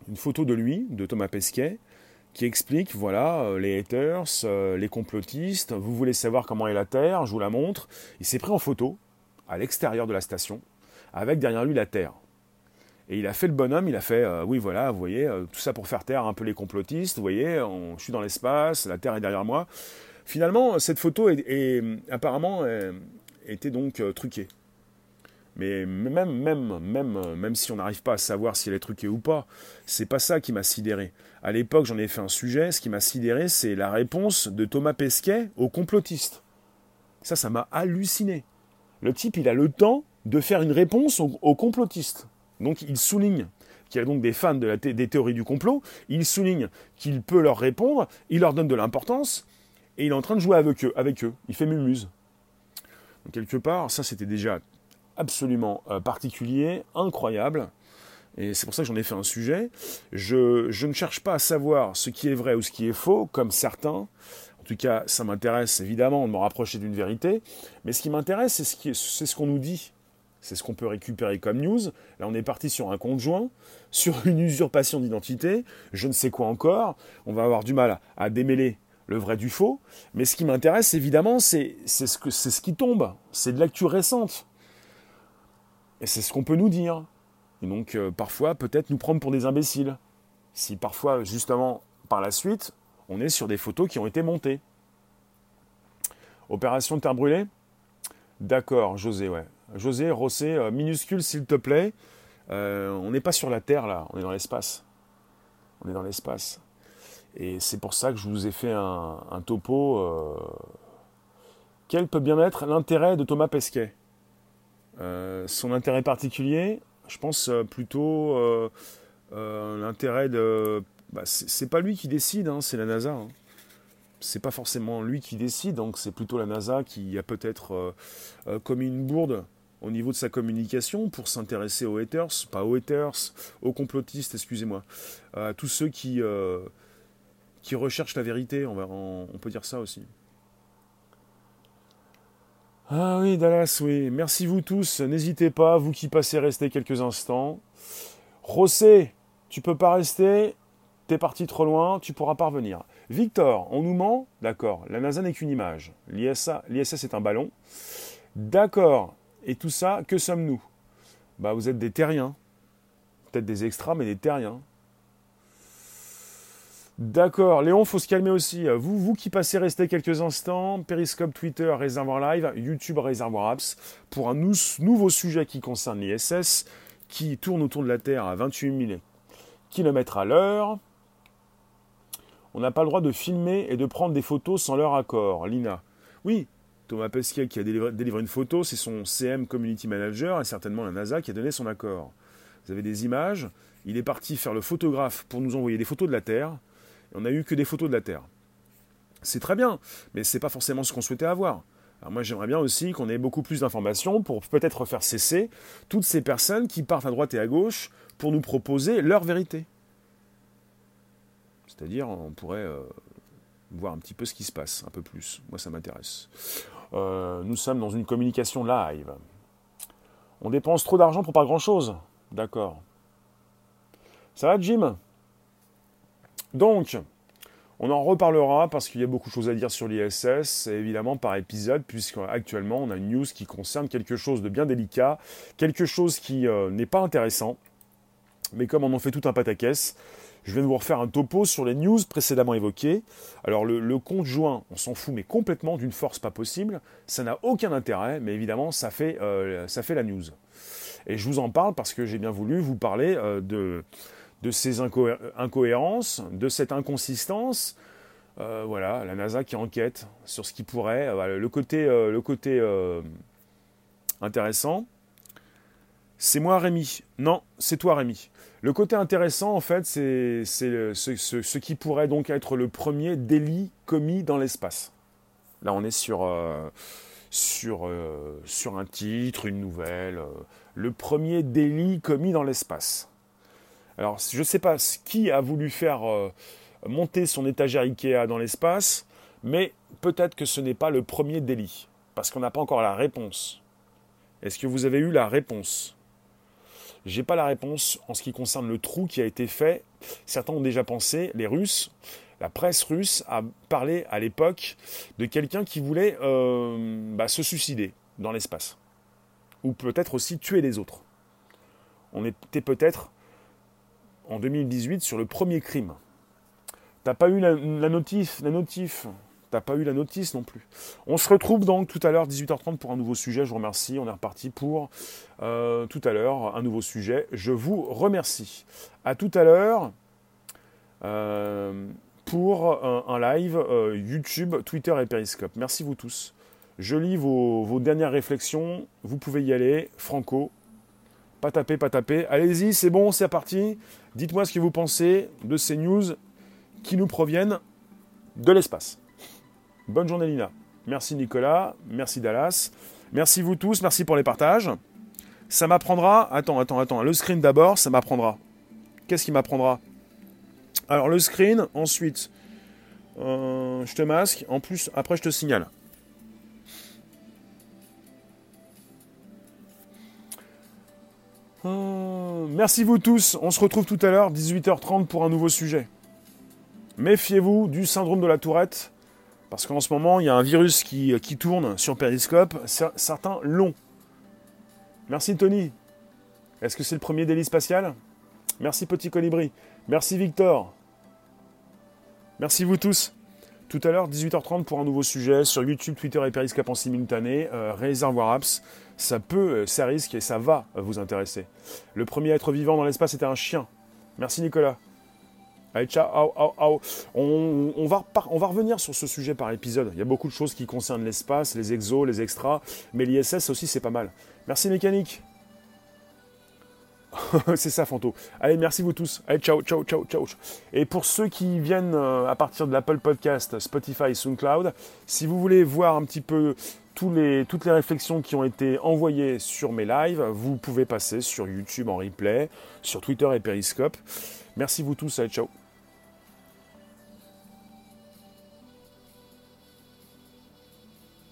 une photo de lui, de Thomas Pesquet, qui explique, voilà, euh, les haters, euh, les complotistes, vous voulez savoir comment est la Terre, je vous la montre. Il s'est pris en photo, à l'extérieur de la station, avec derrière lui la Terre. Et il a fait le bonhomme, il a fait, euh, oui voilà, vous voyez, euh, tout ça pour faire taire un peu les complotistes, vous voyez, je suis dans l'espace, la Terre est derrière moi. Finalement, cette photo est, apparemment était donc euh, truquée. Mais même, même, même, même si on n'arrive pas à savoir si elle est truquée ou pas, c'est pas ça qui m'a sidéré. À l'époque, j'en ai fait un sujet. Ce qui m'a sidéré, c'est la réponse de Thomas Pesquet aux complotistes. Ça, ça m'a halluciné. Le type, il a le temps de faire une réponse aux complotistes. Donc il souligne qu'il y a donc des fans de des théories du complot, il souligne qu'il peut leur répondre, il leur donne de l'importance, et il est en train de jouer avec eux, avec eux. il fait mumuse. Donc quelque part, ça c'était déjà absolument euh, particulier, incroyable, et c'est pour ça que j'en ai fait un sujet. Je, ne cherche pas à savoir ce qui est vrai ou ce qui est faux, comme certains. En tout cas, ça m'intéresse évidemment de me rapprocher d'une vérité, mais ce qui m'intéresse, c'est ce qu'on nous dit c'est ce qu'on peut récupérer comme news. Là, on est parti sur un conjoint, sur une usurpation d'identité, je ne sais quoi encore. On va avoir du mal à démêler le vrai du faux. Mais ce qui m'intéresse, évidemment, c'est ce, qui tombe. C'est de l'actu récente. Et c'est ce qu'on peut nous dire. Et donc, euh, parfois, peut-être nous prendre pour des imbéciles. Si parfois, justement, par la suite, on est sur des photos qui ont été montées. Opération Terre Brûlée? D'accord, José, ouais. José, Rossé, euh, minuscule s'il te plaît. Euh, on n'est pas sur la Terre là, on est dans l'espace. On est dans l'espace. Et c'est pour ça que je vous ai fait un, topo. Euh, quel peut bien être l'intérêt de Thomas Pesquet? Son intérêt particulier, je pense plutôt l'intérêt de. Bah, c'est pas lui qui décide, hein, c'est la NASA. Hein c'est pas forcément lui qui décide, donc c'est plutôt la NASA qui a peut-être commis une bourde au niveau de sa communication pour s'intéresser aux haters, pas aux haters, aux complotistes, excusez-moi, à tous ceux qui, euh, qui recherchent la vérité, on, va, on, peut dire ça aussi. Ah oui, Dallas, oui. Merci vous tous. N'hésitez pas, vous qui passez, rester quelques instants. Rossé, tu peux pas rester. T'es parti trop loin, tu pourras pas revenir. Victor, on nous ment? D'accord. La NASA n'est qu'une image. L'ISS est un ballon. D'accord. Et tout ça, que sommes-nous? Bah vous êtes des terriens. Peut-être des extras, mais des terriens. D'accord, Léon, faut se calmer aussi. Vous, vous qui passez rester quelques instants, Periscope, Twitter, Réservoir Live, YouTube, Réservoir Apps, pour un nouveau sujet qui concerne l'ISS, qui tourne autour de la Terre à 28 000 km à l'heure. On n'a pas le droit de filmer et de prendre des photos sans leur accord. Lina. Oui, Thomas Pesquet qui a délivré, une photo, c'est son CM Community Manager et certainement la NASA qui a donné son accord. Vous avez des images, il est parti faire le photographe pour nous envoyer des photos de la Terre, et on n'a eu que des photos de la Terre. C'est très bien, mais ce n'est pas forcément ce qu'on souhaitait avoir. Alors moi j'aimerais bien aussi qu'on ait beaucoup plus d'informations pour peut-être faire cesser toutes ces personnes qui partent à droite et à gauche pour nous proposer leur vérité. C'est-à-dire on pourrait euh, voir un petit peu ce qui se passe, un peu plus. Moi ça m'intéresse. Euh, nous sommes dans une communication live. On dépense trop d'argent pour pas grand-chose. D'accord. Ça va Jim? Donc, on en reparlera parce qu'il y a beaucoup de choses à dire sur l'ISS, évidemment par épisode, puisqu'actuellement on a une news qui concerne quelque chose de bien délicat, quelque chose qui euh, n'est pas intéressant, mais comme on en fait tout un pataquès, je viens de vous refaire un topo sur les news précédemment évoquées. Alors le, compte joint, on s'en fout, mais complètement d'une force pas possible, ça n'a aucun intérêt, mais évidemment ça fait, euh, ça fait la news. Et je vous en parle parce que j'ai bien voulu vous parler euh, de de ces incohérences, de cette inconsistance. Euh, voilà, la NASA qui enquête sur ce qui pourrait. Le côté, le côté intéressant, c'est moi Rémi. Non, c'est toi Rémi. Le côté intéressant, en fait, c'est ce, qui pourrait donc être le premier délit commis dans l'espace. Là, on est sur, sur, sur un titre, une nouvelle. le premier délit commis dans l'espace. Alors, je ne sais pas qui a voulu faire euh, monter son étagère Ikea dans l'espace, mais peut-être que ce n'est pas le premier délit, parce qu'on n'a pas encore la réponse. Est-ce que vous avez eu la réponse? J'ai pas la réponse en ce qui concerne le trou qui a été fait. Certains ont déjà pensé, les Russes, la presse russe a parlé à l'époque de quelqu'un qui voulait euh, bah, se suicider dans l'espace, ou peut-être aussi tuer les autres. On était peut-être en 2018 sur le premier crime. T'as pas eu la, la notif? T'as pas eu la notice non plus. On se retrouve donc tout à l'heure 18h30 pour un nouveau sujet. Je vous remercie. On est reparti pour euh, tout à l'heure un nouveau sujet. Je vous remercie. À tout à l'heure euh, pour un, live euh, YouTube, Twitter et Periscope. Merci vous tous. Je lis vos, dernières réflexions. Vous pouvez y aller. Franco, pas taper, pas taper. Allez-y, c'est bon, c'est parti. Dites-moi ce que vous pensez de ces news qui nous proviennent de l'espace. Bonne journée Lina. Merci Nicolas, merci Dallas. Merci vous tous, merci pour les partages. Ça m'apprendra. Attends, attends, attends. Le screen d'abord, ça m'apprendra. Qu'est-ce qui m'apprendra? Alors le screen, ensuite, euh, je te masque. En plus, après, je te signale. Oh, merci vous tous. On se retrouve tout à l'heure, 18h30 pour un nouveau sujet. Méfiez-vous du syndrome de la tourette, parce qu'en ce moment, il y a un virus qui, tourne sur Periscope. Certains l'ont. Merci Tony. Est-ce que c'est le premier délit spatial? Merci Petit Colibri. Merci Victor. Merci vous tous. Tout à l'heure, 18h30 pour un nouveau sujet sur YouTube, Twitter et Periscope en simultané. Euh, Réservoir Apps ça peut, euh, ça risque et ça va vous intéresser. Le premier être vivant dans l'espace était un chien. Merci Nicolas. Ciao, On, va revenir sur ce sujet par épisode. Il y a beaucoup de choses qui concernent l'espace, les exos, les extras, mais l'ISS aussi c'est pas mal. Merci Mécanique. c'est ça, Fanto. Allez, merci vous tous. Allez, ciao, ciao, ciao, ciao. Et pour ceux qui viennent euh, à partir de l'Apple Podcast, Spotify, SoundCloud, si vous voulez voir un petit peu toutes les réflexions qui ont été envoyées sur mes lives, vous pouvez passer sur YouTube en replay, sur Twitter et Periscope. Merci vous tous, allez, ciao.